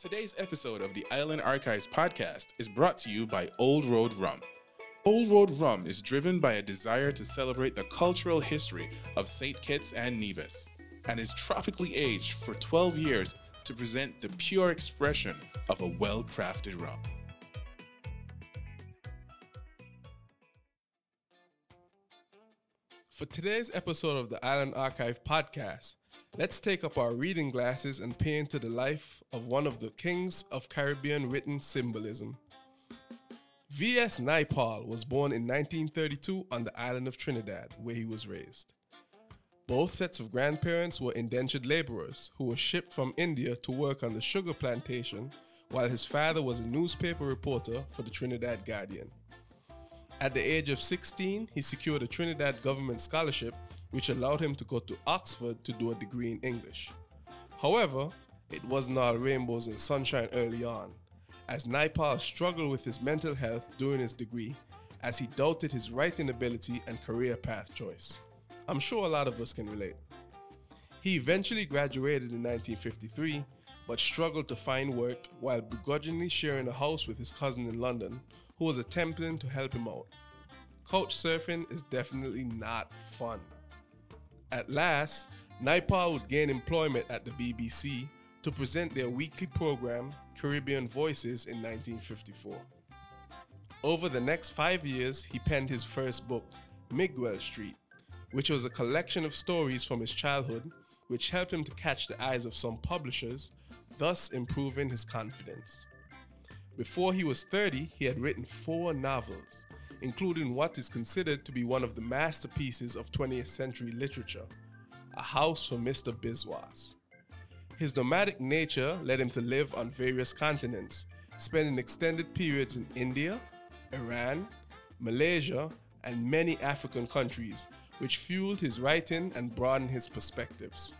Today's episode of the Island Archives podcast is brought to you by Old Road Rum. Old Road Rum is driven by a desire to celebrate the cultural history of St. Kitts and Nevis and is tropically aged for 12 years to present the pure expression of a well crafted rum. For today's episode of the Island Archive podcast, let's take up our reading glasses and peer into the life of one of the kings of Caribbean written symbolism. V.S. Naipaul was born in 1932 on the island of Trinidad, where he was raised. Both sets of grandparents were indentured laborers who were shipped from India to work on the sugar plantation, while his father was a newspaper reporter for the Trinidad Guardian. At the age of 16, he secured a Trinidad government scholarship, which allowed him to go to Oxford to do a degree in English. However, it wasn't all rainbows and sunshine early on, as Naipaul struggled with his mental health during his degree, as he doubted his writing ability and career path choice. I'm sure a lot of us can relate. He eventually graduated in 1953, but struggled to find work while begrudgingly sharing a house with his cousin in London, who was attempting to help him out. Couch surfing is definitely not fun. At last, Naipaul would gain employment at the BBC to present their weekly program, Caribbean Voices, in 1954. Over the next five years, he penned his first book, Miguel Street, which was a collection of stories from his childhood, which helped him to catch the eyes of some publishers, thus improving his confidence. Before he was 30, he had written four novels, including what is considered to be one of the masterpieces of 20th century literature, A House for Mr. Biswas. His nomadic nature led him to live on various continents, spending extended periods in India, Iran, Malaysia, and many African countries, which fueled his writing and broadened his perspectives.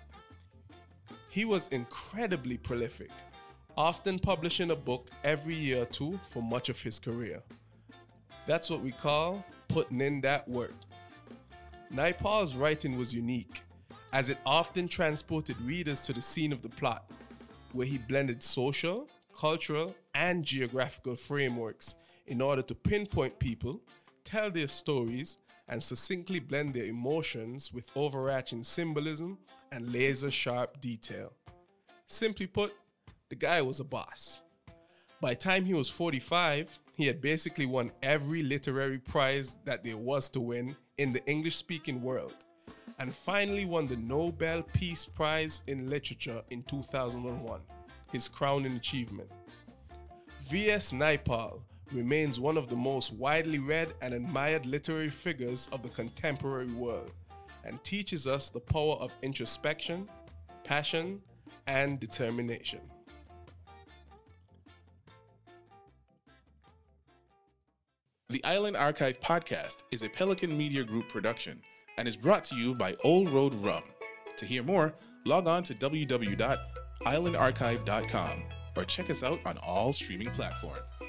He was incredibly prolific, often publishing a book every year or two for much of his career. That's what we call putting in that work. Naipaul's writing was unique, as it often transported readers to the scene of the plot, where he blended social, cultural, and geographical frameworks in order to pinpoint people, tell their stories, and succinctly blend their emotions with overarching symbolism and laser sharp detail. Simply put, the guy was a boss. By the time he was 45, he had basically won every literary prize that there was to win in the English speaking world, and finally won the Nobel Peace Prize in Literature in 2001, his crowning achievement. V.S. Naipaul remains one of the most widely read and admired literary figures of the contemporary world and teaches us the power of introspection, passion, and determination. The Island Archive podcast is a Pelican Media Group production and is brought to you by Old Road Rum. To hear more, log on to www.islandarchive.com or check us out on all streaming platforms.